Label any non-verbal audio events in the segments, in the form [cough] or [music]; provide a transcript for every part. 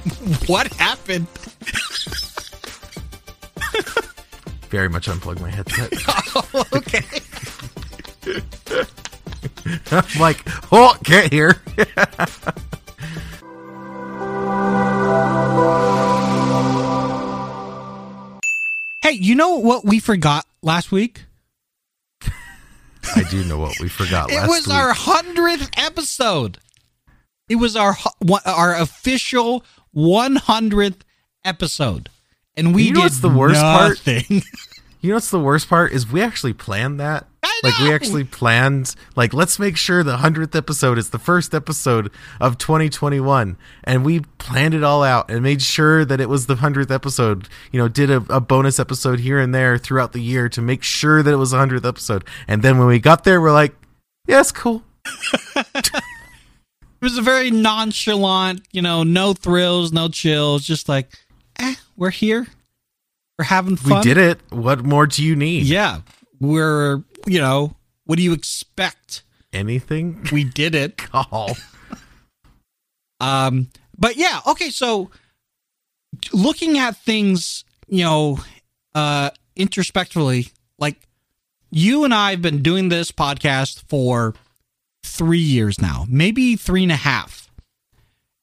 [laughs] what happened? Very much unplug my headset. [laughs] Oh, okay. I'm like, oh, can't hear. Hey, you know what we forgot last week? I do know what we forgot It was week. our hundredth episode. It was our our official one hundredth episode, and we You know did what's the worst part? nothing. [laughs] You know what's the worst part is we actually planned that. Like we actually planned like let's make sure the 100th episode is the first episode of 2021 and we planned it all out and made sure that it was the 100th episode. You know, did a, a bonus episode here and there throughout the year to make sure that it was the 100th episode. And then when we got there we're like, "Yeah, it's cool." [laughs] It was a very nonchalant, you know, no thrills, no chills, just like, eh, we're here, we're having fun. We did it. What more do you need? Yeah, we're, you know, what do you expect? Anything? We did it. [laughs] Call. Um, but yeah, okay. So looking at things, you know, uh, introspectively, like you and I have been doing this podcast for three years now, maybe three and a half,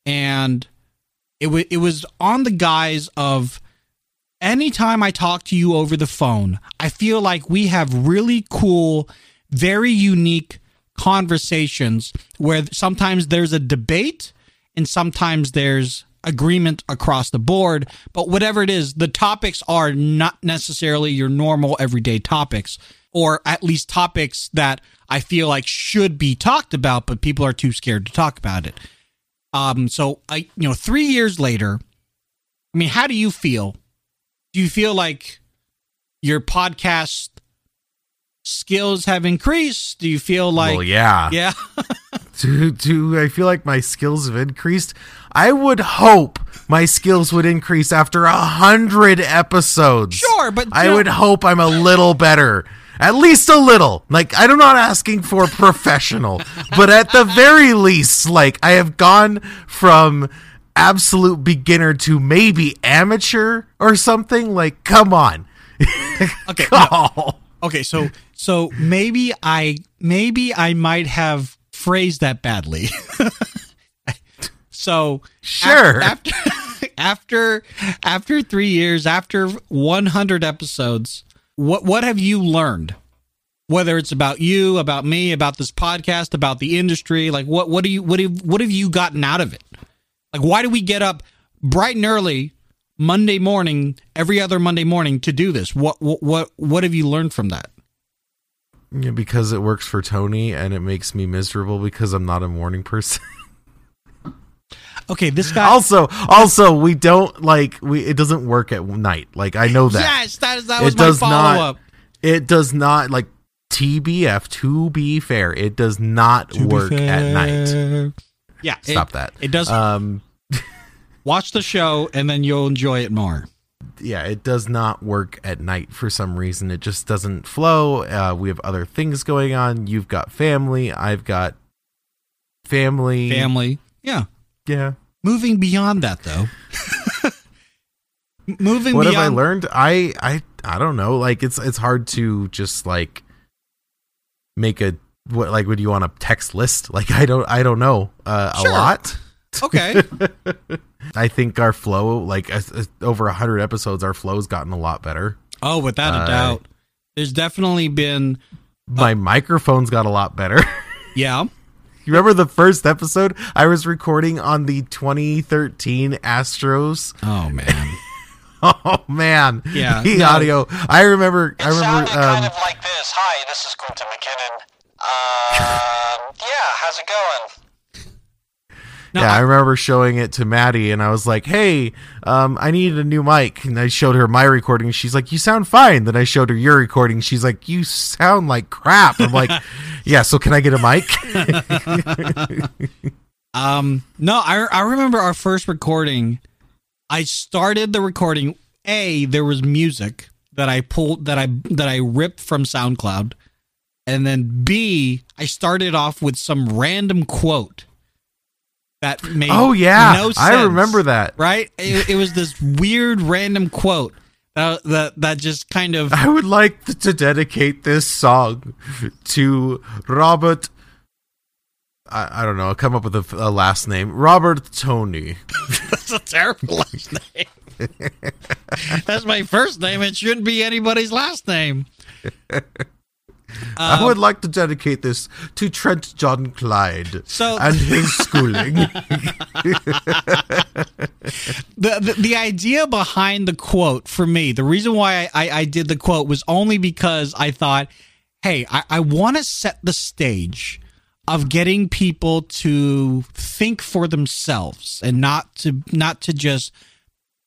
and it was it was on the guise of anytime I talk to you over the phone, I feel like we have really cool, very unique conversations where sometimes there's a debate and sometimes there's agreement across the board. But whatever it is, the topics are not necessarily your normal everyday topics, or at least topics that I feel like should be talked about, but people are too scared to talk about it. Um, so I, you know, three years later, I mean, how do you feel? Do you feel like your podcast skills have increased? Do you feel like, well, yeah. yeah, [laughs] do do I feel like my skills have increased? I would hope my skills would increase after a hundred episodes. sure, but I know- would hope I'm a little better. At least a little. Like I'm not asking for professional, but at the very least, like I have gone from absolute beginner to maybe amateur or something. Like, come on. [laughs] okay, no. Okay. So, so maybe I, maybe I might have phrased that badly. [laughs] so Sure. after, [laughs] after after three years, after 100 episodes, what what have you learned? Whether it's about you, about me, about this podcast, about the industry, like what what do you what have what have you gotten out of it? Like why do we get up bright and early Monday morning, every other Monday morning to do this? What what what, what have you learned from that? Yeah, because it works for Tony and it makes me miserable because I'm not a morning person. [laughs] Okay, this guy. also, also we don't like we it doesn't work at night. Like I know that. yes, that is that was it my does follow not up. it does not like TBF to be fair, it does not work at night. Yeah, Stop it, that. It does. Um [laughs] watch the show and then you'll enjoy it more. yeah, it does not work at night for some reason. It just doesn't flow. Uh we have other things going on. You've got family, I've got family. Family. Yeah. Yeah. Moving beyond that though. [laughs] Moving what have I learned? I I I don't know. Like it's it's hard to just like make a what like would you want a text list? Like I don't I don't know uh, Sure. a lot. Okay. [laughs] I think our flow like as- over a hundred episodes, our flow's gotten a lot better. Oh, without a Uh, doubt. There's definitely been My microphone's got a lot better. [laughs] yeah. You remember the first episode I was recording on the 2013 Astros? Oh man. [laughs] Oh man, Yeah, the no. audio. I remember. It I remember. sounded kind Um, of like this. Hi, this is Quentin McKinnon. Um, [laughs] yeah, how's it going? No, yeah, I I- remember showing it to Maddie, and I was like, "Hey, um, I need a new mic." And I showed her my recording. and She's like, "You sound fine." Then I showed her your recording. She's like, "You sound like crap." I'm like, [laughs] "Yeah, so can I get a mic?" [laughs] Um, no, I I remember our first recording. I started the recording. A there was music that I pulled that I that I ripped from SoundCloud, and then B I started off with some random quote, that made Oh yeah, no I remember that. right? It, it was this weird random quote that that that just kind of I would like to dedicate this song to Robert. I, I don't know. I'll come up with a, a last name. Robert Tony. [laughs] that's a terrible last name. [laughs] that's my first name. It shouldn't be anybody's last name. I um, would like to dedicate this to Trent John Clyde So- and his schooling. [laughs] the, the the idea behind the quote for me, the reason why I, I, I did the quote was only because I thought, hey, I, I want to set the stage of getting people to think for themselves and not to not to just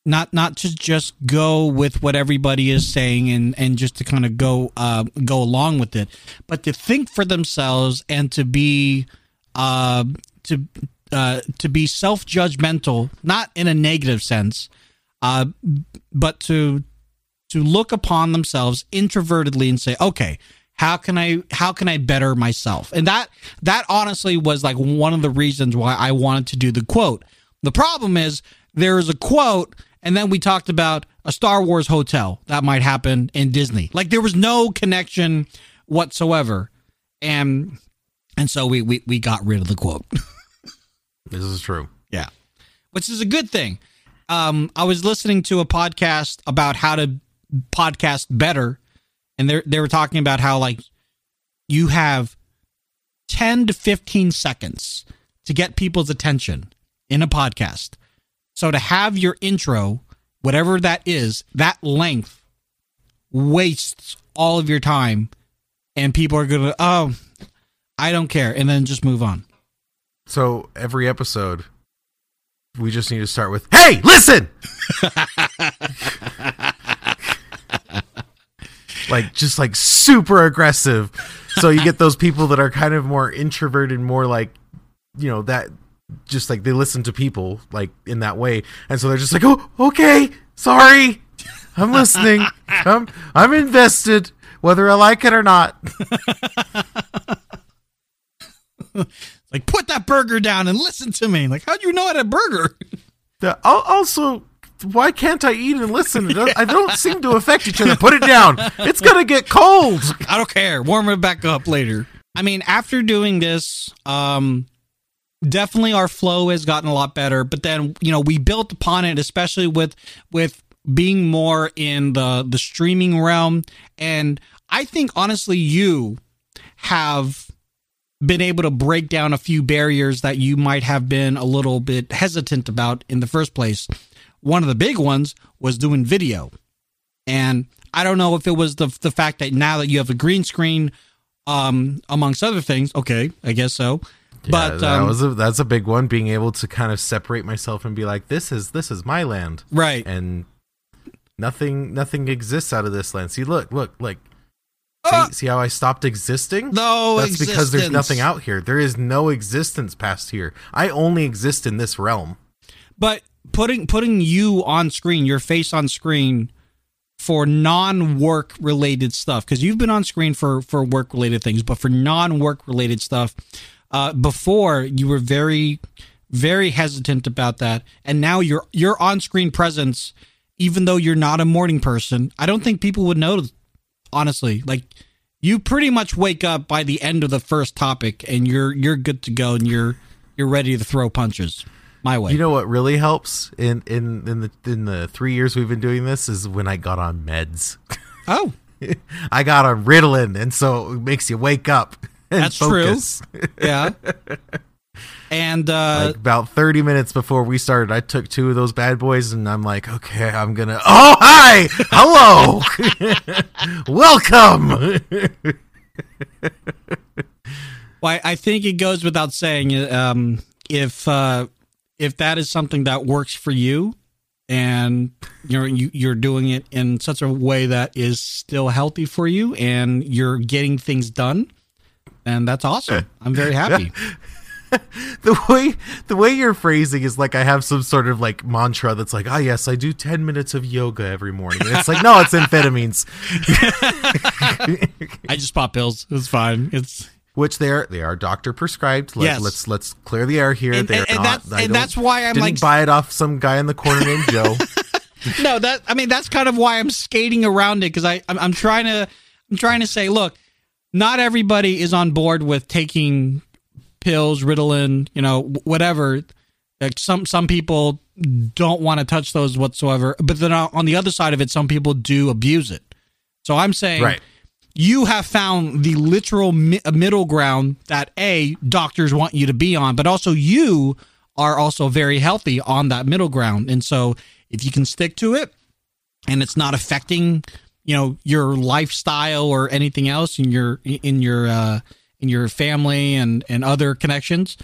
not not to just go with what everybody is saying and and just to kind of go uh, go along with it, but to think for themselves and to be uh, to uh, to be self judgmental, not in a negative sense, uh, but to to look upon themselves introvertedly and say, okay, how can I how can I better myself? And that that honestly was like one of the reasons why I wanted to do the quote. The problem is there is a quote, and then we talked about a Star Wars hotel that might happen in Disney. Like there was no connection whatsoever, and and so we we, we got rid of the quote. [laughs] this is true. Yeah. Which is a good thing. Um, I was listening to a podcast about how to podcast better, and they they were talking about how like you have ten to fifteen seconds to get people's attention in a podcast. So to have your intro, whatever that is, that length wastes all of your time, and people are gonna oh, I don't care, and then just move on. So every episode, we just need to start with, "Hey, listen!" [laughs] like just like super aggressive. So you get those people that are kind of more introverted, more like you know that just like they listen to people like in that way, and so they're just like, "Oh, okay, sorry, I'm listening. [laughs] I'm I'm invested, whether I like it or not." [laughs] Like, put that burger down and listen to me. Like, how do you know a burger? The, also, why can't I eat and listen? [laughs] Don't- I don't seem to affect each other. Put it down. It's gonna get cold. I don't care. Warm it back up later. I mean, after doing this, um, definitely our flow has gotten a lot better. But then, you know, we built upon it, especially with with being more in the the streaming realm. And I think honestly, you have been able to break down a few barriers that you might have been a little bit hesitant about in the first place. One of the big ones was doing video. And I don't know if it was the the fact that now that you have a green screen, um, amongst other things. Okay, I guess so. But but that um, was a, that's a big one. Being able to kind of separate myself and be like, "This is this is my land," right. and nothing nothing exists out of this land. See, look, look, like, see, Uh, see how I stopped existing? No, That's because there's nothing out here. There is no existence past here. I only exist in this realm. But putting putting you on screen, your face on screen for non-work related stuff because you've been on screen for for work related things, but for non-work related stuff, uh, before you were very very hesitant about that, and now your your on screen presence, even though you're not a morning person, I don't think people would know. Honestly, like you pretty much wake up by the end of the first topic, and you're you're good to go, and you're you're ready to throw punches. My way. You know what really helps in in in the in the three years we've been doing this is when I got on meds. [laughs] oh, I got on Ritalin, and so it makes you wake up. That's true. [laughs] yeah. And uh like about 30 minutes before we started, I took two of those bad boys, and I'm like, okay, I'm gonna. [laughs] Oh, hi, hello, [laughs] welcome. well, I- think it goes without saying um if uh if that is something that works for you and you're you, you're doing it in such a way that is still healthy for you and you're getting things done and that's awesome. I'm very happy. [laughs] the way the way you're phrasing is like I have some sort of like mantra that's like, ah, yes, I do 10 minutes of yoga every morning. And it's like, no, it's amphetamines. [laughs] I just pop pills. It's fine. It's which they are they are doctor prescribed. Let, Yes. let's let's clear the air here. And- They're and- and not. that's- and that's why I'm didn't like- buy it off some guy in the corner named Joe. [laughs] no, that I mean that's kind of why I'm skating around it because I I'm, I'm trying to I'm trying to say, look, not everybody is on board with taking pills, Ritalin, you know, whatever. Like some some people don't want to touch those whatsoever, but then on the other side of it, some people do abuse it. So I'm saying, Right. you have found the literal mi- uh, middle ground that a doctors want you to be on, but also you are also very healthy on that middle ground. And so if you can stick to it and it's not affecting, you know, your lifestyle or anything else in your in your uh in your family and and other connections,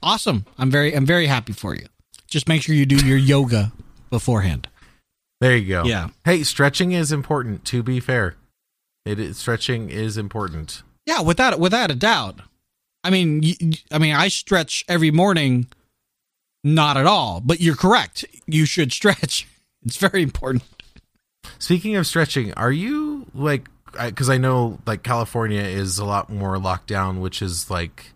awesome. I'm very I'm very happy for you. Just make sure you do your yoga beforehand. There you go. Yeah. Hey, stretching is important. To be fair, it is stretching is important. Yeah, without without a doubt. I mean, I mean, I stretch every morning. Not at all, but you're correct. You should [laughs] stretch. It's very important. Speaking of stretching, are you like? Because I, know like California is a lot more locked down, which is like,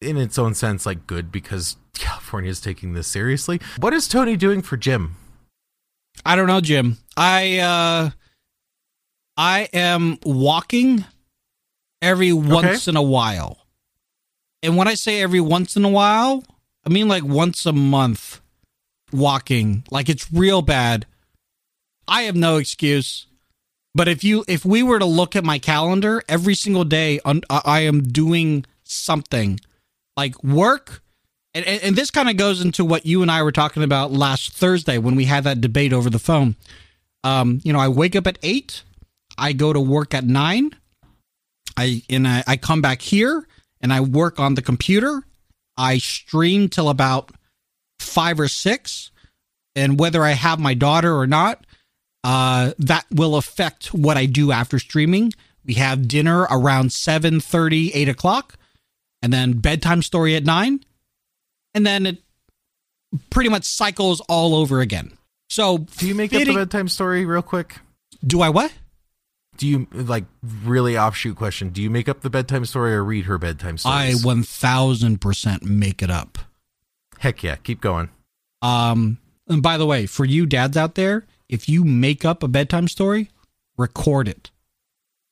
in its own sense, like good because [laughs] California is taking this seriously. What is Tony doing for gym? I don't know, Jim. I uh I am walking every once in a while. And when I say every once in a while, I mean like once a month walking. Like it's real bad. I have no excuse. But if you if we were to look at my calendar, every single day I am doing something like work and, and, and this kind of goes into what you and I were talking about last Thursday when we had that debate over the phone. Um, you know, I wake up at eight, I go to work at nine, I and I, I come back here and I work on the computer. I stream till about five or six, and whether I have my daughter or not, uh, that will affect what I do after streaming. We have dinner around 7 30, 8 o'clock, and then bedtime story at 9 and then it pretty much cycles all over again. So, Do you make up the bedtime story real quick? do I what? Do you like really offshoot question? Do you make up the bedtime story or read her bedtime story? I 1000% make it up. Heck yeah, keep going. Um, and by the way, for you dads out there, if you make up a bedtime story, record it.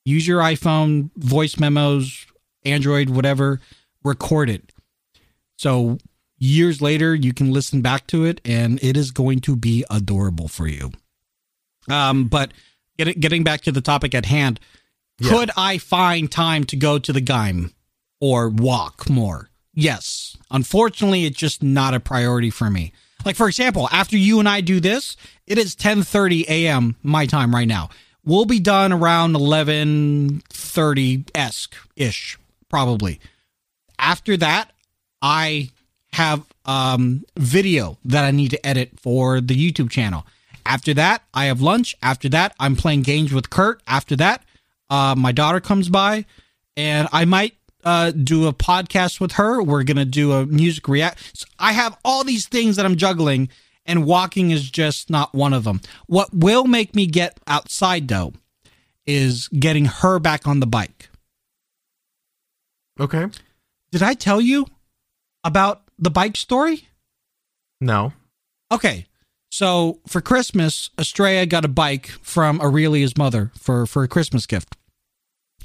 Use your iPhone, voice memos, Android, whatever, record it. So years later, you can listen back to it and it is going to be adorable for you. Um, but get, getting back to the topic at hand, Yeah. could I find time to go to the gym or walk more? Yes. Unfortunately, it's just not a priority for me. Like for example, after you and I do this, it is 10:30 a.m. my time right now. We'll be done around 11:30 esque ish, probably. After that, I have um, video that I need to edit for the YouTube channel. After that, I have lunch. After that, I'm playing games with Kurt. After that, uh, my daughter comes by, and I might uh, do a podcast with her. We're gonna do a music react. So I have all these things that I'm juggling, and walking is just not one of them. What will make me get outside though is getting her back on the bike. Okay. Did I tell you about the bike story? No. Okay. So for Christmas, Estrella got a bike from Aurelia's mother for, for a Christmas gift.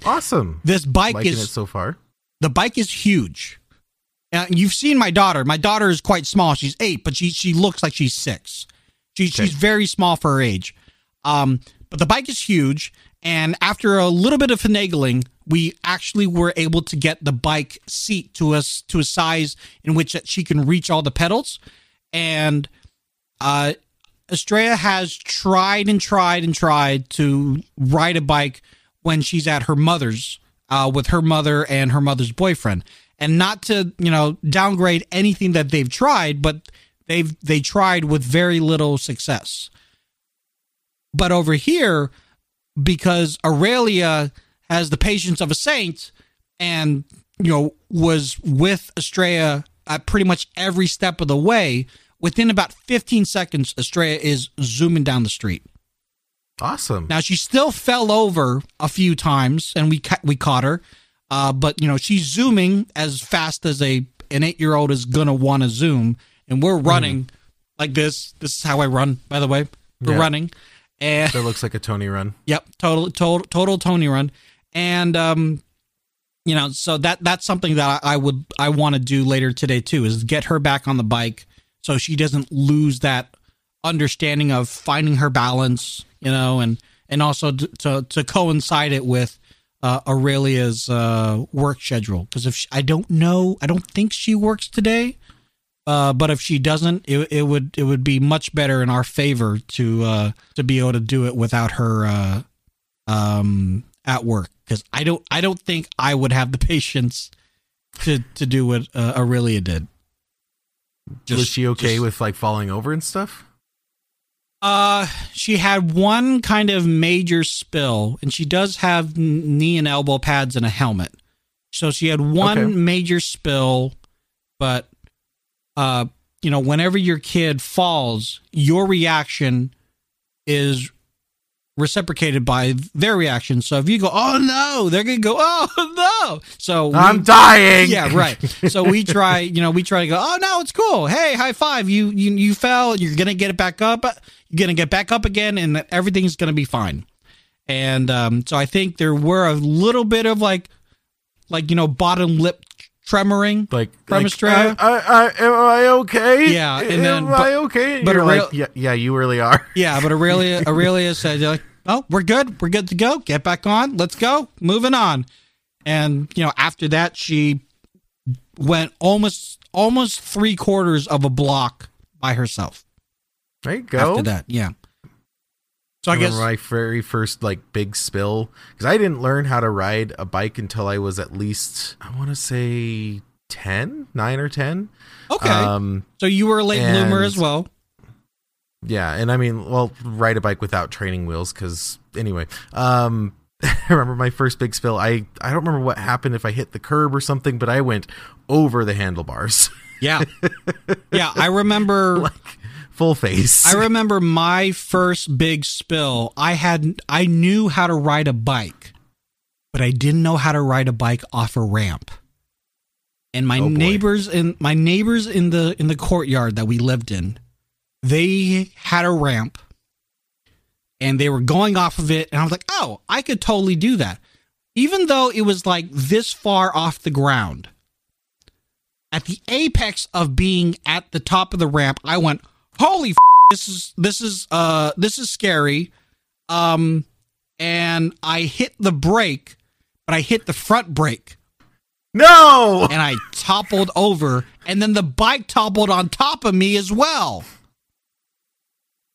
Awesome. This bike Liking is so far. The bike is huge. Uh, you've seen my daughter. My daughter is quite small. She's eight, but she she looks like she's six. She, Okay. She's very small for her age. Um, but the bike is huge, and after a little bit of finagling, we actually were able to get the bike seat to us to a size in which she can reach all the pedals. And uh, Estrella has tried and tried and tried to ride a bike when she's at her mother's uh, with her mother and her mother's boyfriend. And not to you know downgrade anything that they've tried, but they've they tried with very little success. But over here, because Aurelia has the patience of a saint, and you know was with Estrella at pretty much every step of the way. Within about 15 seconds, Estrella is zooming down the street. Awesome. Now she still fell over a few times, and we ca- we caught her. Uh, but you know, she's zooming as fast as a an eight year old is gonna want to zoom, and we're running like this. This is how I run, by the way. We're Yeah. running, and That looks like a Tony run. [laughs] Yep, total total total Tony run, and um, you know, so that that's something that I, I would I want to do later today too is get her back on the bike so she doesn't lose that understanding of finding her balance, you know, and and also to to, to coincide it with uh, Aurelia's uh, work schedule because if she, I don't know, I don't think she works today. Uh, but if she doesn't, it, it would it would be much better in our favor to uh, to be able to do it without her uh, um, at work because I don't I don't think I would have the [laughs] patience to to do what uh, Aurelia did. was she okay just- with like falling over and stuff? Uh, she had one kind of major spill, and she does have knee and elbow pads and a helmet. So she had one Okay. major spill, but uh, you know, whenever your kid falls, your reaction is reciprocated by their reaction. So if you go, "Oh no," they're gonna go, "Oh [laughs] no." So we- I'm dying. yeah, right. So we try, you know, we try to go, oh no, it's cool. Hey, high five. You you you fell. You're gonna get it back up. You're gonna get back up again, and everything's gonna be fine. And um, so I think there were a little bit of like, like you know, bottom lip tremoring. like From like? I, I, I, am I okay? Yeah, and am then- I okay? And but you're a like, yeah, yeah, you really are. [laughs] Yeah, but Aurelia [laughs] Aurelia said, like, "Oh, we're good. We're good to go. Get back on. Let's go. Moving on." And you know, after that, she went almost almost three quarters of a block by herself. There you go. After that, yeah. So I, I guess my very first like big spill because I didn't learn how to ride a bike until I was at least I want to say 10, 9 or ten. okay. Um, so you were a late bloomer as well. yeah, and I mean, well, ride a bike without training wheels because anyway. Um, [laughs] I remember my first big spill. I I don't remember what happened if I hit the curb or something, but I went over the handlebars, Yeah, [laughs] yeah. I remember. like full face. I remember my first big spill. I had I knew how to ride a bike, but I didn't know how to ride a bike off a ramp. And my Oh, neighbors in my neighbors in the in the courtyard that we lived in, they had a ramp and they were going off of it and I was like, "Oh, I could totally do that." Even though it was like this far off the ground. At the apex of being at the top of the ramp, I went, "Holy f- this is this is uh this is scary." Um and I hit the brake, but I hit the front brake no. and I toppled over, and then the bike toppled on top of me as well.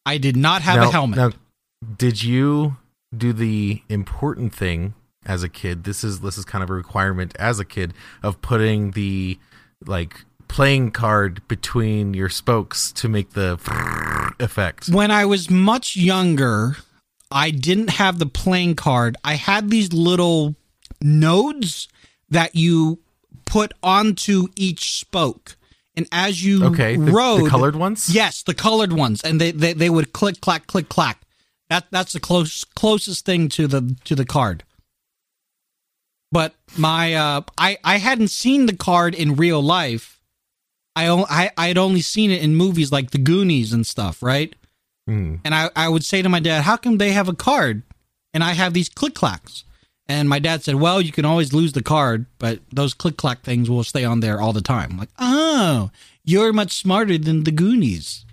I did not have Now- a helmet. Now, did you do the important thing as a kid? This is this is kind of a requirement as a kid of putting the like playing card between your spokes to make the [laughs] effect. when I was much younger, I didn't have the playing card. I had these little nodes that you put onto each spoke. And as you Okay, the, rode, the colored ones. Yes, the colored ones, and they, they they would click clack click clack. That that's the close closest thing to the to the card. But my uh, I I hadn't seen the card in real life. I I I had only seen it in movies like The Goonies and stuff, right? Hmm. And I I would say to my dad, "How come they have a card, and I have these click clacks?" And my dad said, "Well, you can always lose the card, but those click clack things will stay on there all the time." I'm like, oh, you're much smarter than the Goonies,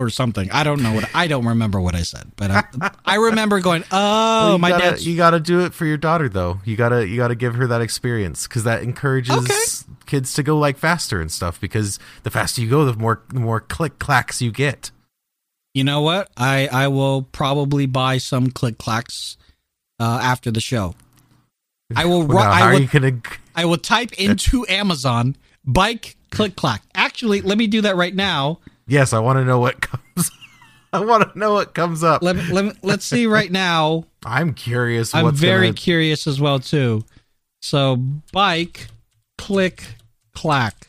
or something. I don't know what I don't remember what I said, but I, I remember going, [laughs] "Oh, Well, my dad." You got to do it for your daughter, though. You gotta you gotta give her that experience because that encourages Okay. kids to go like faster and stuff. Because the faster you go, the more the more click clacks you get. You know what? I I will probably buy some click clacks uh, after the show. I will. Well, now, I will gonna? I will type into Amazon bike click clack. Actually, let me do that right now. Yes, I want to know what comes. [laughs] I want to know what comes up. Let, let, let's see right now. [laughs] I'm curious. I'm very gonna, curious as well too. So bike click clack.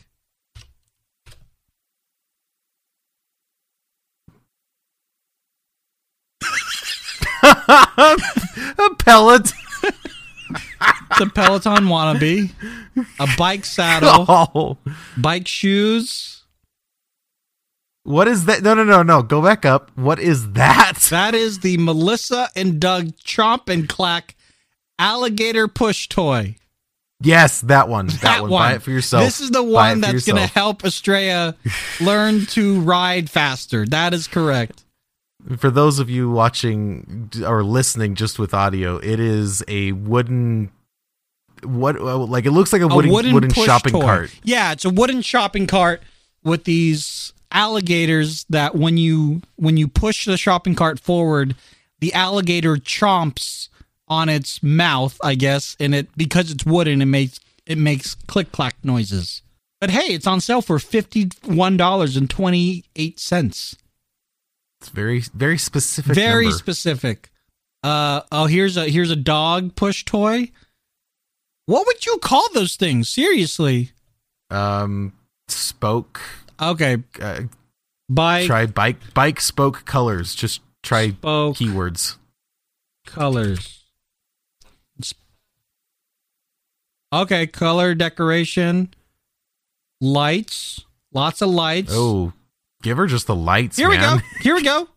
[laughs] a pellet. a Peloton wannabe, a bike saddle, Oh, bike shoes. What is that? No, no, no, no. Go back up. What is that? [laughs] That is the Melissa and Doug Chomp and Clack alligator push toy. Yes, that one. That, one. Buy it for yourself. This is the one that's going to help Estrella [sighs] learn to ride faster. That is correct. For those of you watching or listening just with audio, it is a wooden. What uh, like it looks like a A wooden wooden, wooden, shopping toy. cart. Yeah, it's a wooden shopping cart with these alligators that when you when you push the shopping cart forward, the alligator chomps on its mouth, I guess, and it because it's wooden, it makes it makes click clack noises. But hey, it's on sale for fifty one dollars and twenty eight cents. It's very very specific. Very number. specific. Uh oh, here's a here's a dog push toy. What would you call those things? Seriously. um spoke. Okay, Uh, bike try bike bike spoke colors. Just try spoke keywords. colors. Okay, color decoration, lights, lots of lights. Oh, give her just the lights. here we go. [laughs] [laughs] Here we go.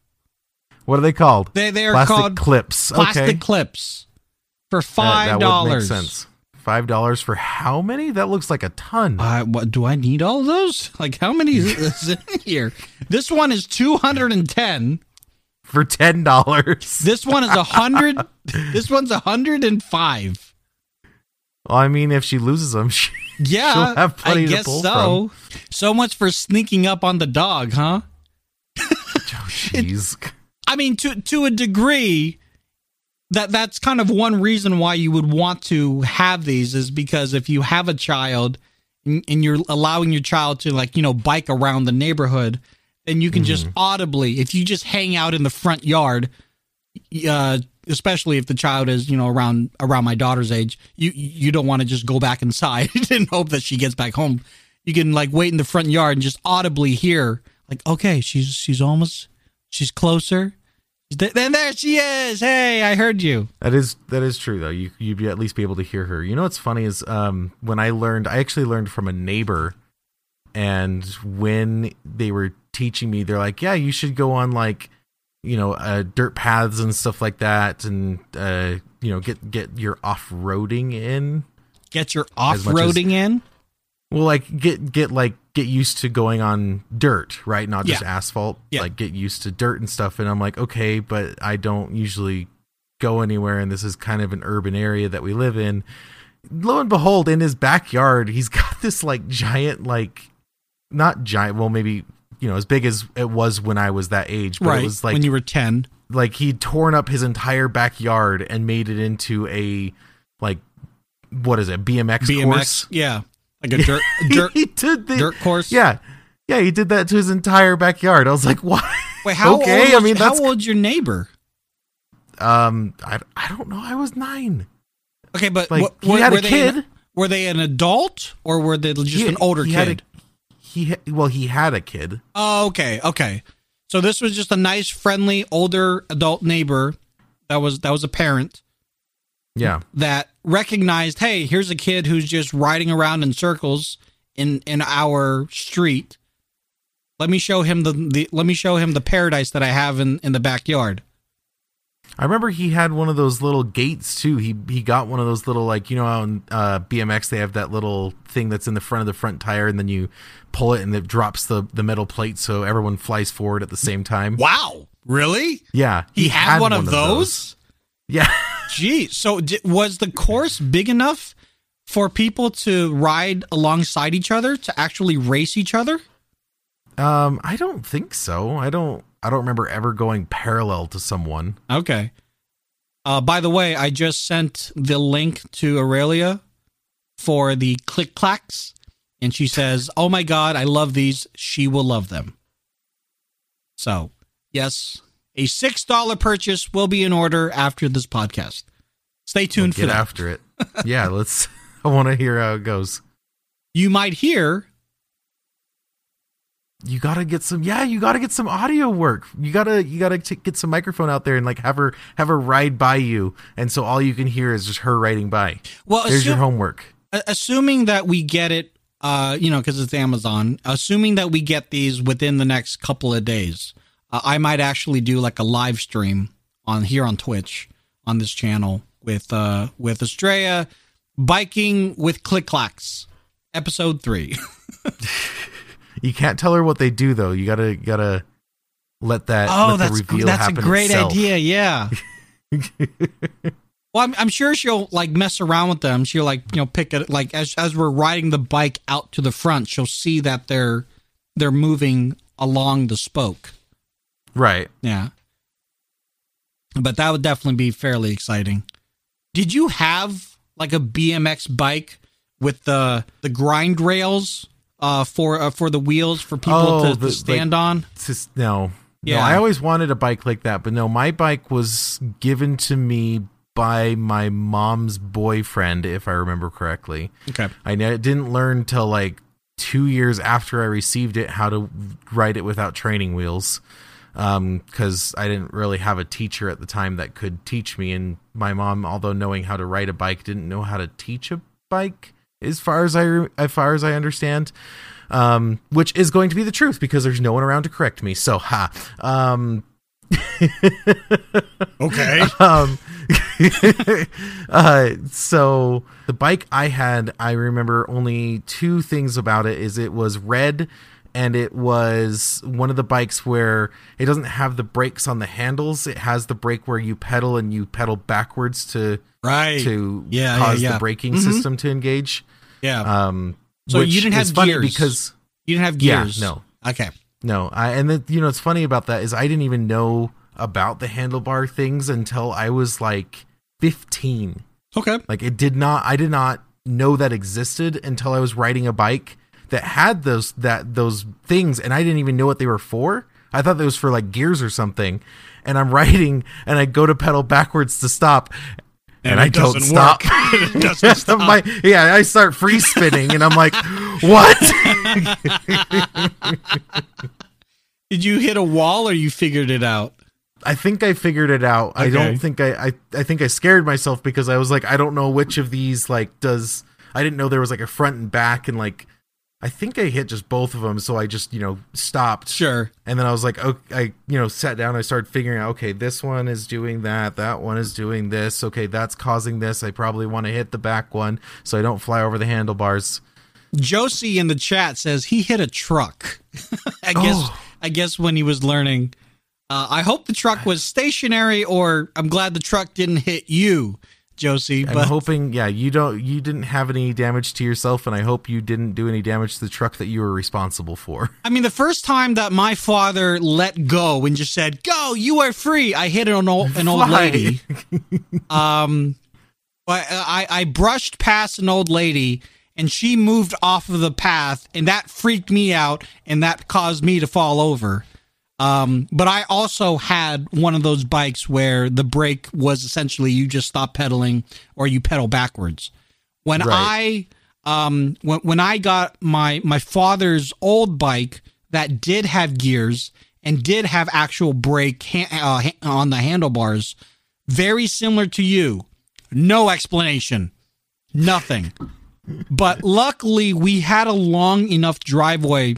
What are they called? They they are Plastic called clips. plastic okay. clips for five that would make dollars. sense. Five dollars for how many? That looks like a ton. Uh, what do I need all those? Like how many is in here? This one is two hundred and ten. for ten dollars. [laughs] This one is a hundred. this one's a hundred and five. Well, I mean, if she loses them, [laughs] she, Yeah, She'll have plenty I to guess pull so. So much for sneaking up on the dog, huh? [laughs] oh, jeez. I mean, to to a degree, that that's kind of one reason why you would want to have these is because if you have a child and, and you're allowing your child to like you know bike around the neighborhood, then you can just audibly, if you just hang out in the front yard, uh, especially if the child is you know around around my daughter's age, you you don't want to just go back inside [laughs] and hope that she gets back home. You can like wait in the front yard and just audibly hear like, okay, she's she's almost she's closer. Then there she is. Hey, I heard you. That is that is true though. You you'd at least be able to hear her. You know what's funny is um when I learned I actually learned from a neighbor and when they were teaching me they're like, "Yeah, you should go on like you know, uh, dirt paths and stuff like that and uh you know, get get your off-roading in." Get your as- off-roading in. Well, like get get like get used to going on dirt, right? Not just Yeah. asphalt. Yeah. Like get used to dirt and stuff. And I'm like, okay, but I don't usually go anywhere, and this is kind of an urban area that we live in. Lo and behold, in his backyard, he's [laughs] got this like giant, like not giant. Well, maybe you know as big as it was when I was that age, but right. it was like when you were 10. like he'd torn up his entire backyard and made it into a like what is it BMX, BMX. course. Yeah. Like a dirt [laughs] dirt the, dirt course. yeah, yeah, he did that to his entire backyard. I was like, [laughs] what? Wait, how Okay, old I mean, how old's your neighbor? Um, I, I don't know. I was nine. Okay, but Like, what- he were, had a were they kid. An, were they an adult or were they just He- an older he kid? a- he well, he had a kid. Oh, okay, okay. So this was just a nice, friendly, older adult neighbor that was that was a parent Yeah, that recognized, hey, here's a kid who's just riding around in circles in in our street. Let me show him the, the let me show him the paradise that I have in in the backyard. I remember he had one of those little gates too. He he got one of those little like you know on uh, BMX they have that little thing that's in the front of the front tire, and then you pull it and it drops the the metal plate so everyone flies forward at the same time. Wow, really? Yeah, He, had, one, of those? Yeah. Gee, so was the course big enough for people to ride alongside each other to actually race each other? Um, I don't think so. I don't. I don't remember ever going parallel to someone. Okay. Uh, by the way, I just sent the link to Aurelia for the click clacks, and she says, "Oh my god, I love these. She will love them." So, yes, a six dollar purchase will be in order after this podcast. Stay tuned Get for that. after it. yeah, [laughs] let's. I want to hear how it goes. You might hear you gotta get some yeah you gotta get some audio work you gotta you gotta t- get some microphone out there and like have her have her ride by you and so all you can hear is just her riding by Well, there's your homework assuming that we get it, uh, you know, because it's Amazon. Assuming that we get these within the next couple of days, uh, I might actually do like a live stream on here on Twitch on this channel with uh with Estrella biking with click clacks, episode three. [laughs] you can't tell her what they do though you gotta gotta let that Oh, let that's that's a great itself. idea. Yeah. [laughs] well, I'm, I'm sure she'll like mess around with them. She'll like you know pick it like as as we're riding the bike out to the front, she'll see that they're they're moving along the spoke. Right Yeah. But that would definitely be fairly exciting. Did you have like a BMX bike with the the grind rails uh for uh, for the wheels for people Oh, to, the- to like- stand on? It's just no. Yeah. No, I always wanted a bike like that, but no, my bike was given to me by my mom's boyfriend, if I remember correctly. Okay. I didn't learn till like two years after I received it how to ride it without training wheels, because I didn't really have a teacher at the time that could teach me. And my mom, although knowing how to ride a bike, didn't know how to teach a bike, as far as I as far as I understand. Um, which is going to be the truth because there's no one around to correct me. So ha. Um, [laughs] Okay. um [laughs] uh so the bike i had i remember only two things about it is it was red and it was one of the bikes where it doesn't have the brakes on the handles it has the brake where you pedal and you pedal backwards to right. to Yeah, cause yeah, yeah. the braking Mhm. system to engage yeah. um So you didn't have gears? because you didn't have gears. yeah, no. Okay. no, I and then you know what's funny about that is I didn't even know about the handlebar things until I was like 15. Okay. Like it did not I did not know that existed until I was riding a bike that had those that those things and I didn't even know what they were for. I thought that was for like gears or something. And I'm [laughs] riding and I go to pedal backwards to stop and, I don't stop. [laughs] [laughs] stop. My, yeah, I start free spinning and I'm like, "What?" Did you hit a wall or you figured it out? I think I figured it out. I don't think I, I I think I scared myself because I was like, I don't know which of these like does I didn't know there was like a front and back and like I think I hit just both of them, so I just you know stopped. Sure. And then I was like, okay, I you know sat down. I started figuring out, okay, this one is doing that, that one is doing this. Okay, that's causing this. I probably want to hit the back one so I don't fly over the handlebars. Josie in the chat says he hit a truck. [laughs] I guess Oh. I guess when he was learning. Uh, I hope the truck was stationary, or I'm glad the truck didn't hit you, Josie. I'm But hoping, yeah, you don't, you didn't have any damage to yourself, and I hope you didn't do any damage to the truck that you were responsible for. [laughs] I mean, the first time that my father let go and just said, "Go, you are free," I hit an old an old Fly. lady. [laughs] um, but I I brushed past an old lady. And she moved off of the path, and that freaked me out, and that caused me to fall over. Um, but I also had one of those bikes where the brake was essentially you just stop pedaling or you pedal backwards. When Right. I um when when I got my my father's old bike that did have gears and did have actual brake ha- uh, ha- on the handlebars, very similar to you. No explanation. Nothing. but luckily we had a long enough driveway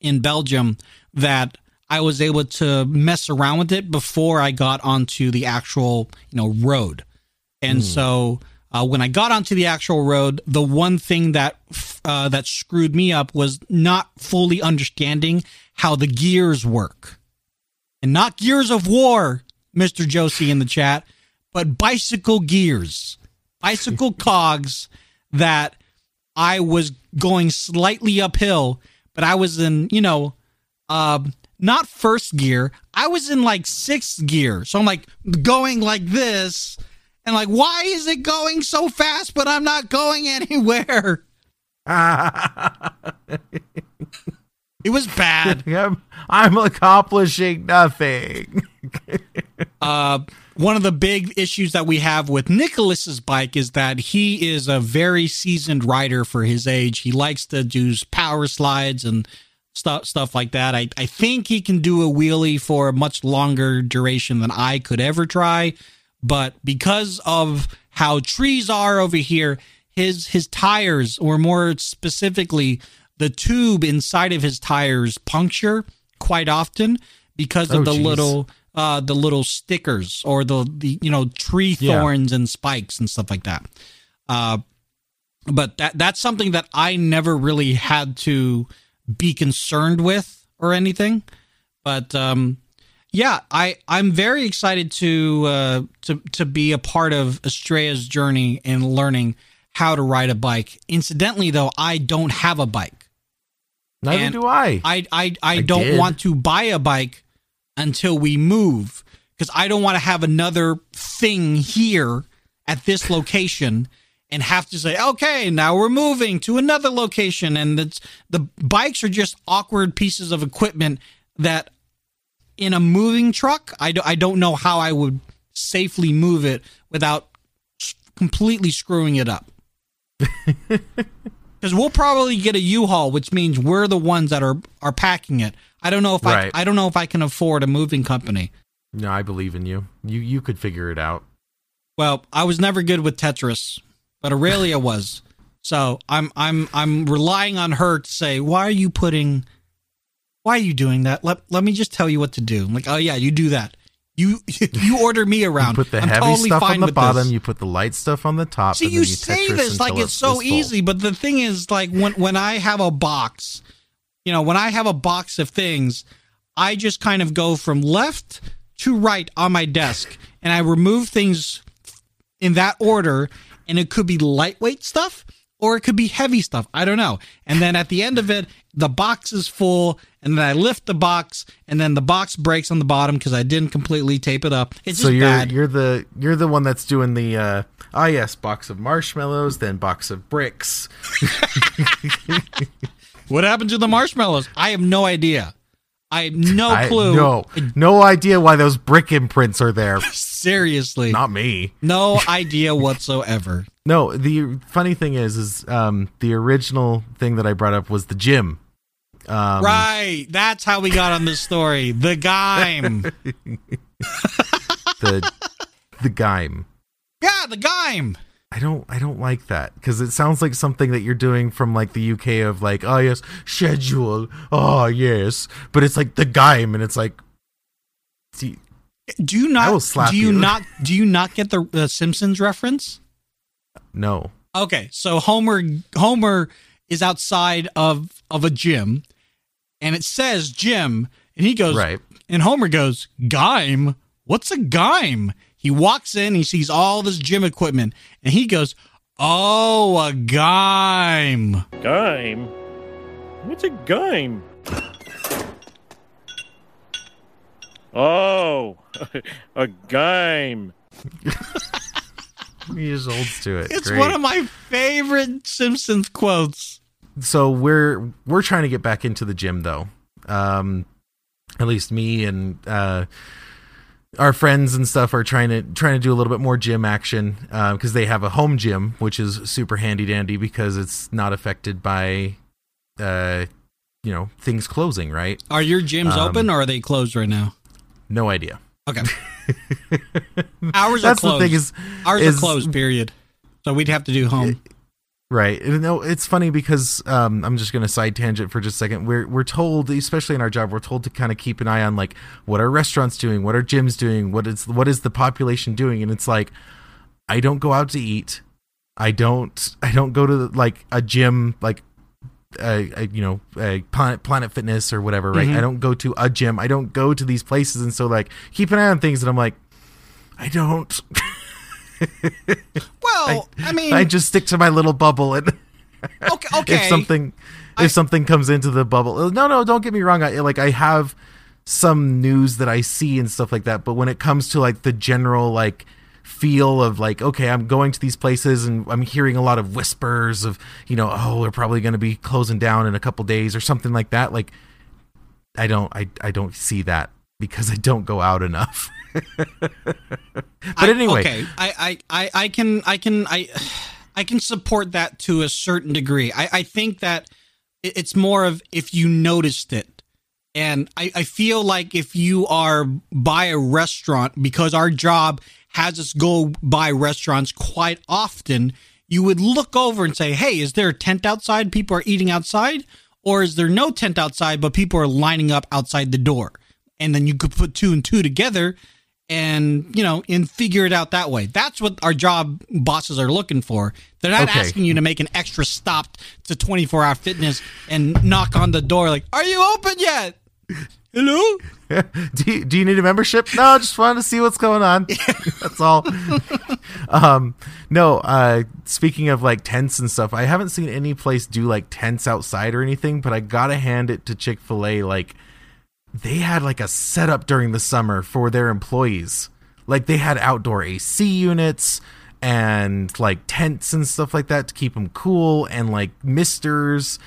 in Belgium that I was able to mess around with it before I got onto the actual, you know, road. And so uh, when I got onto the actual road, the one thing that uh, that screwed me up was not fully understanding how the gears work, and not gears of war, Mister Josie in the chat, but bicycle gears, bicycle [laughs] cogs that I was going slightly uphill, but I was in, you know, um, not first gear. I was in like sixth gear. So I'm like going like this. And like, why is it going so fast, but I'm not going [laughs] anywhere? It was bad. [laughs] I'm, I'm accomplishing nothing. [laughs] uh, one of the big issues that we have with Nicholas's bike is that he is a very seasoned rider for his age. He likes to do power slides and stuff stuff like that. I I think he can do a wheelie for a much longer duration than I could ever try, but because of how trees are over here, his his tires or more specifically the tube inside of his tires puncture quite often because of Oh, the geez. little uh the little stickers or the the you know tree Yeah. thorns and spikes and stuff like that. Uh but that that's something that I never really had to be concerned with or anything. But um yeah, I I'm very excited to uh to to be a part of Estrella's journey and learning how to ride a bike. Incidentally though, I don't have a bike. Neither And do I. I I I, I don't did. want to buy a bike until we move because I don't want to have another thing here at this location and have to say, okay, now we're moving to another location, and it's the bikes are just awkward pieces of equipment that in a moving truck, I, do, I don't know how I would safely move it without completely screwing it up. [laughs] Because we'll probably get a U-Haul, which means we're the ones that are are packing it. I don't know if Right. I I don't know if I can afford a moving company. no, I believe in you. You you could figure it out. Well, I was never good with Tetris, but Aurelia was. So I'm I'm I'm relying on her to say, why are you putting why are you doing that? Let let me just tell you what to do. I'm like, oh yeah, you do that. You [laughs] you order me around. You put the I'm heavy totally stuff on the bottom. this. You put the light stuff on the top. See, you you say this like it's so easy, but the thing is, like when when I have a box, you know, when I have a box of things, I just kind of go from left to right on my desk, and I remove things in that order, and it could be lightweight stuff or it could be heavy stuff. I don't know. And then at the end of it, the box is full, and then I lift the box, and then the box breaks on the bottom because I didn't completely tape it up. It's So just you're bad. you're the you're the one that's doing the uh ah yes box of marshmallows then box of bricks [laughs] What happened to the marshmallows? I have no idea. I have no I- clue. no no idea why those brick imprints are there [laughs] Seriously. not me no idea whatsoever. no the funny thing is is um the original thing that I brought up was the gym um right. That's how we got on this story. The Gime. [laughs] the the Gime yeah, the Gime. I don't I don't like that because it sounds like something that you're doing from like the UK of like oh yes schedule oh yes but it's like the Gime and it's like see, Do you not slap do you, you. [laughs] not do you not get the uh, Simpsons reference? no Okay, so Homer Homer is outside of of a gym and it says gym and he goes right And Homer goes, Gime? What's a Gime? He walks in, he sees all this gym equipment, and he goes, Oh, a Gime. Gime? What's a gime? Oh, [laughs] a gime. he just holds to it It's Great. one of my favorite Simpsons quotes. so we're we're trying to get back into the gym though um at least me and uh our friends and stuff are trying to trying to do a little bit more gym action because they have a home gym which is super handy dandy because it's not affected by uh you know things closing right Are your gyms Um, open or are they closed right now? no idea Okay. [laughs] Ours are that's closed. the thing is Ours is- are closed, period. So we'd have to do home. Right. And no, it's funny because um, I'm just going to side tangent for just a second. We're we're told, especially in our job, we're told to kind of keep an eye on like what are restaurants doing, what are gyms doing, what is what is the population doing, and it's like I don't go out to eat. I don't I don't go to like a gym like uh, uh, you know uh, Planet Planet Fitness or whatever. Right. Mhm. I don't go to a gym. I don't go to these places, and so like keep an eye on things, and I'm like I don't. [laughs] [laughs] Well, I, mean, I just stick to my little bubble and. [laughs] okay, [laughs] okay. if something if I- something comes into the bubble uh, no no don't get me wrong I, like i have some news that i see and stuff like that but when it comes to like the general like feel of like okay i'm going to these places and i'm hearing a lot of whispers of you know oh we're probably going to be closing down in a couple days or something like that like i don't i, I don't see that because i don't go out enough [laughs] but I- anyway okay, I, I, I, I can, I can, I, I can support that to a certain degree. I, I think that It's more of if you noticed it. And I, I feel like if you are by a restaurant, because our job has us go by restaurants quite often, you would look over and say, Hey, is there a tent outside? People are eating outside? Or is there no tent outside, but people are lining up outside the door? And then you could put two and two together and, you know, and figure it out that way. That's what our job bosses are looking for. They're not Okay. asking you to make an extra stop to 24 hour fitness and knock on the door like, Are you open yet? Hello? [laughs] do you, do you need a membership? No, I just wanted to see what's going on. [laughs] That's all. um, no. Uh, speaking of like tents and stuff, I haven't seen any place do like tents outside or anything. But I gotta hand it to Chick Fil A. Like they had like a setup during the summer for their employees. Like they had outdoor AC units and like tents and stuff like that to keep them cool and like misters.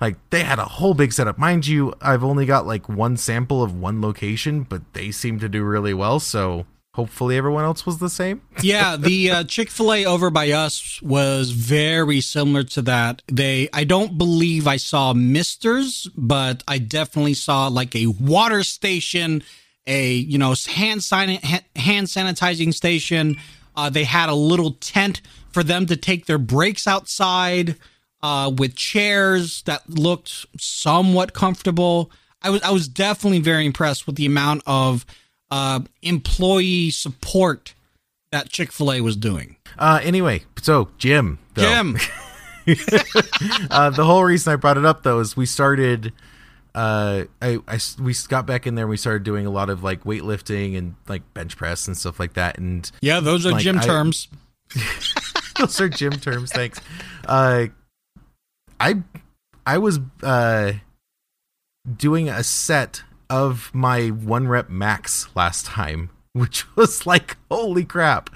Like they had a whole big setup. Mind you, I've only got like one sample of one location, but they seem to do really well. So hopefully everyone else was the same. [laughs] yeah, the uh, Chick Fil A over by us was very similar to that. They, I don't believe I saw misters, but I definitely saw like a water station, a you know hand sign hand sanitizing station. Uh, they had a little tent for them to take their breaks outside uh, with chairs that looked somewhat comfortable. I was I was definitely very impressed with the amount of uh, employee support that Chick Fil A was doing. Uh, anyway, so gym, though. gym, [laughs] [laughs] uh, the whole reason I brought it up though is we started. Uh, I, I we got back in there. and We started doing a lot of like weightlifting and like bench press and stuff like that. And yeah, those are Like, gym I- terms. [laughs] those are gym terms. Thanks. Uh, I I was uh doing a set of my one rep max last time, [laughs] which was like holy crap.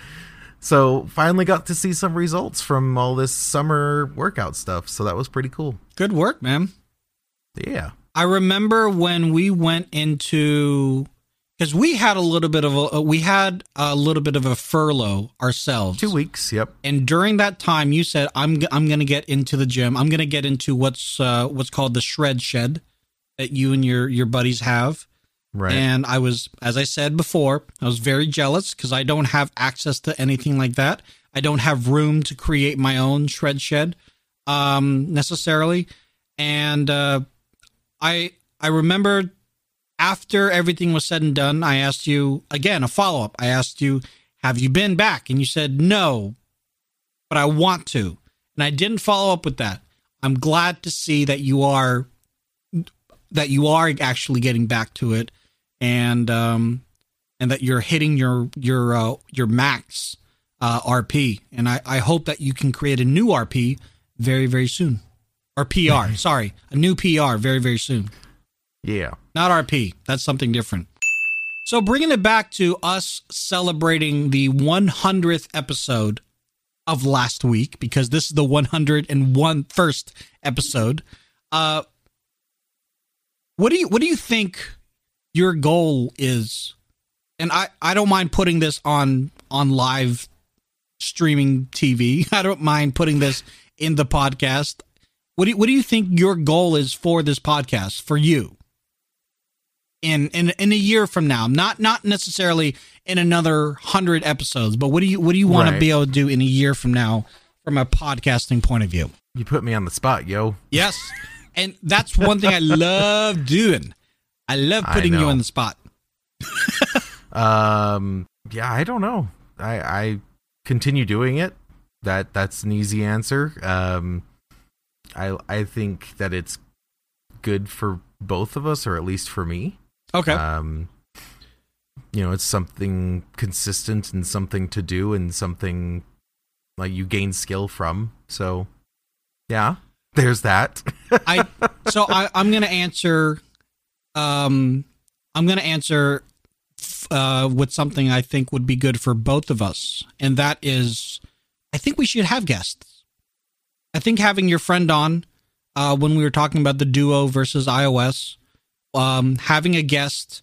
So finally got to see some results from all this summer workout stuff. So that was pretty cool. Good work, man. Yeah. I remember when we went into because we had a little bit of a we had a little bit of a furlough ourselves. Two weeks. Yep. And during that time, you said, "I'm I'm going to get into the gym. I'm going to get into what's uh, what's called the shred shed that you and your your buddies have." Right. And I was, as I said before, I was very jealous because I don't have access to anything like that. I don't have room to create my own shred shed um, necessarily. And uh, I I remember after everything was said and done, I asked you again a follow up. I asked you, "Have you been back?" And you said no, but I want to. And I didn't follow up with that. I'm glad to see that you are that you are actually getting back to it and um and that you're hitting your your uh, your max uh RP and I I hope that you can create a new RP very very soon. Or PR [laughs] sorry. A new PR very very soon. Yeah. not RP that's something different. So bringing it back to us celebrating the 100th episode of last week because this is the 101 first episode uh what do you what do you think your goal is and i i don't mind putting this on on live streaming tv [laughs] i don't mind putting this in the podcast what do you, what do you think your goal is for this podcast for you in in in a year from now not not necessarily in another 100 episodes but what do you what do you want Right. to be able to do in a year from now from a podcasting point of view You put me on the spot, yo. Yes. [laughs] And that's one thing I love [laughs] doing. I love I putting you know. on the spot. Um. Yeah. I don't know. I I continue doing it. That that's an easy answer. Um. I I think that it's good for both of us, or at least for me. Okay. Um. You know, it's something consistent and something to do, and something like you gain skill from. So, yeah. There's that. I so I, I'm gonna answer um I'm gonna answer uh with something I think would be good for both of us. And that is I think we should have guests. I think having your friend on uh when we were talking about the duo versus iOS, um having a guest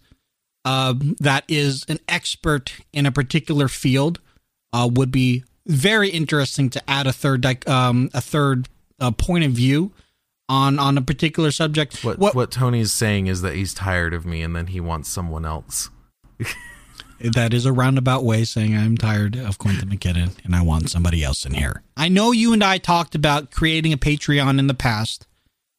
uh, that is an expert in a particular field uh, would be very interesting to add a third um, a third uh, point of view on on a particular subject. What, what what Tony's saying is that he's tired of me and then he wants someone else. [laughs] that is a roundabout way saying I'm tired of Quentin McKinnon and I want somebody else in here. I know you and I talked about creating a Patreon in the past.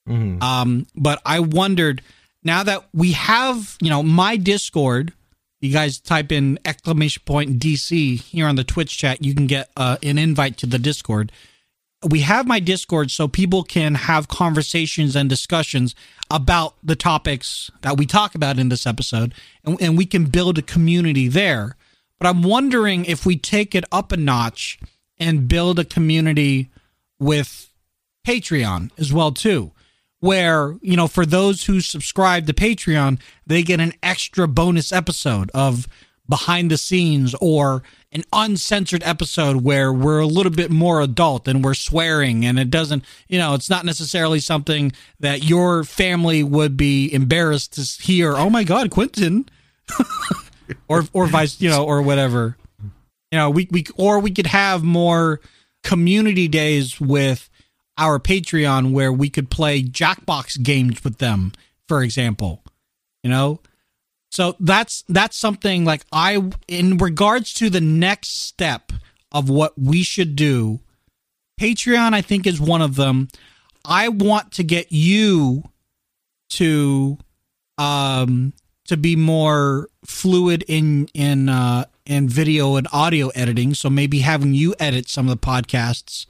Mhm. Um, but I wondered now that we have, you know, my Discord, you guys type in exclamation point DC here on the Twitch chat, you can get uh, an invite to the Discord. We have my Discord so people can have conversations and discussions about the topics that we talk about in this episode, and, and we can build a community there. But I'm wondering if we take it up a notch and build a community with Patreon as well too where you know for those who subscribe to Patreon they get an extra bonus episode of behind the scenes or an uncensored episode where we're a little bit more adult and we're swearing and it doesn't you know it's not necessarily something that your family would be embarrassed to hear oh my god Quentin [laughs] or or vice you know or whatever you know we we or we could have more community days with our Patreon where we could play Jackbox games with them, for example. You know? So that's that's something like I in regards to the next step of what we should do, Patreon I think is one of them. I want to get you to um to be more fluid in in uh in video and audio editing, so maybe having you edit some of the podcasts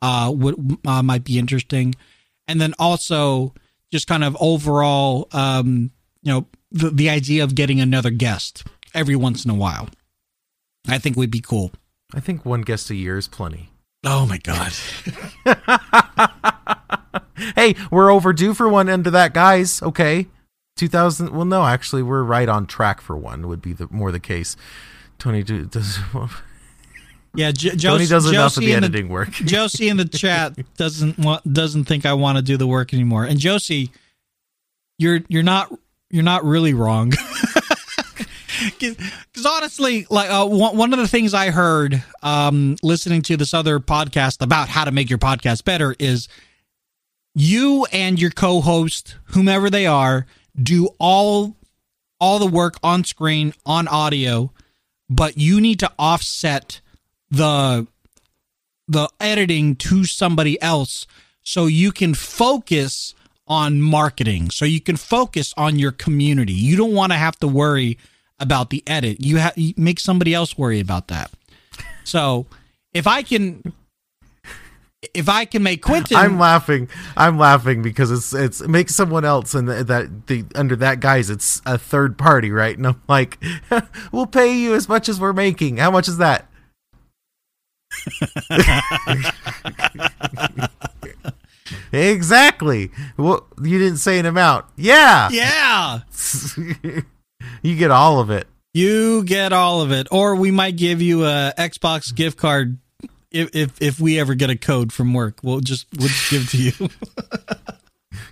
uh, would uh, might be interesting, and then also just kind of overall, um, you know, the the idea of getting another guest every once in a while, I think would be cool. I think one guest a year is plenty. Oh my god! [laughs] hey, we're overdue for one under that, guys. Okay, two thousand. Well, no, actually, we're right on track for one. Would be the more the case. Tony do, does. Yeah, J- Tony does enough of Josie the in editing work. [laughs] Josie in the chat doesn't want doesn't think I want to do the work anymore. And Josie, you're you're not you're not really wrong. [laughs] Because honestly, like uh, one one of the things I heard um, listening to this other podcast about how to make your podcast better is you and your co-host, whomever they are, do all all the work on screen on audio, but you need to offset the the editing to somebody else so you can focus on marketing so you can focus on your community you don't want to have to worry about the edit you have you make somebody else worry about that so if i can if i can make quentin I'm laughing. I'm laughing because it's it's it makes someone else and that the under that guise it's a third party, right? And I'm like, [laughs] we'll pay you as much as we're making. How much is that? [laughs] exactly. Well, you didn't say an amount. Yeah. yeah [laughs] you get all of it. you get all of it or we might give you a xbox gift card if if, if we ever get a code from work we'll just we'll just give it to you [laughs]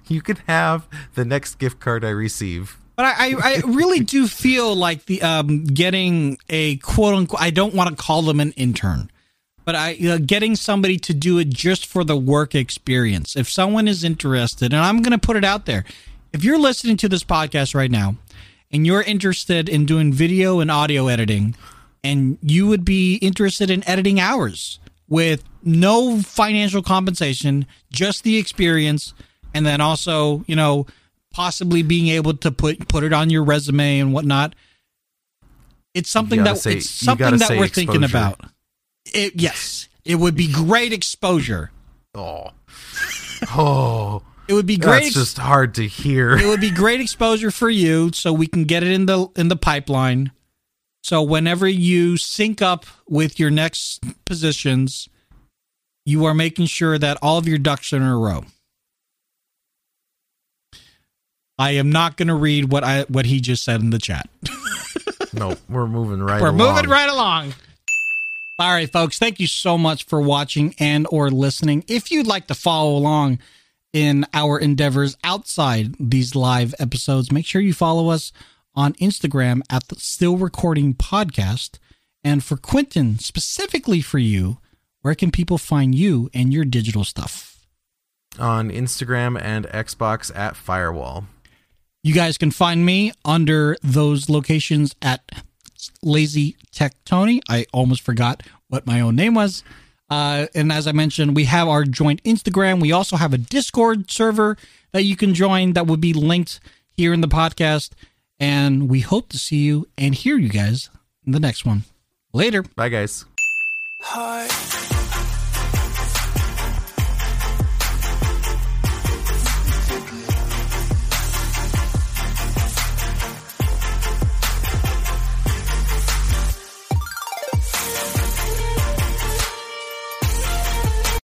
You could have the next gift card I receive. But I, I, I really do feel like the um, getting a quote unquote. I don't want to call them an intern, but I uh, getting somebody to do it just for the work experience. If someone is interested, and I'm going to put it out there, if you're listening to this podcast right now, and you're interested in doing video and audio editing, and you would be interested in editing ours with no financial compensation, just the experience, and then also, you know, possibly being able to put put it on your resume and whatnot. It's something that say- it's something that we're thinking about. It, yes, it would be great exposure. Oh. [laughs] Oh. It would be great. That's just hard to hear. it would be great exposure for you so we can get it in the in the pipeline so whenever you sync up with your next positions you are making sure that all of your ducks are in a row i am not going to read what i what he just said in the chat no, we're moving right we're along. moving right along all right folks thank you so much for watching and or listening. If you'd like to follow along in our endeavors outside these live episodes make sure you follow us on instagram at the still recording podcast. And for quentin specifically for you where can people find you and your digital stuff? On Instagram and Xbox at Firewall. You guys can find me under those locations at Lazy Tech Tony. I almost forgot what my own name was. Uh, and as I mentioned, we have our joint Instagram. We also have a Discord server that you can join that will be linked here in the podcast. And we hope to see you and hear you guys in the next one. Later. Bye, guys. heart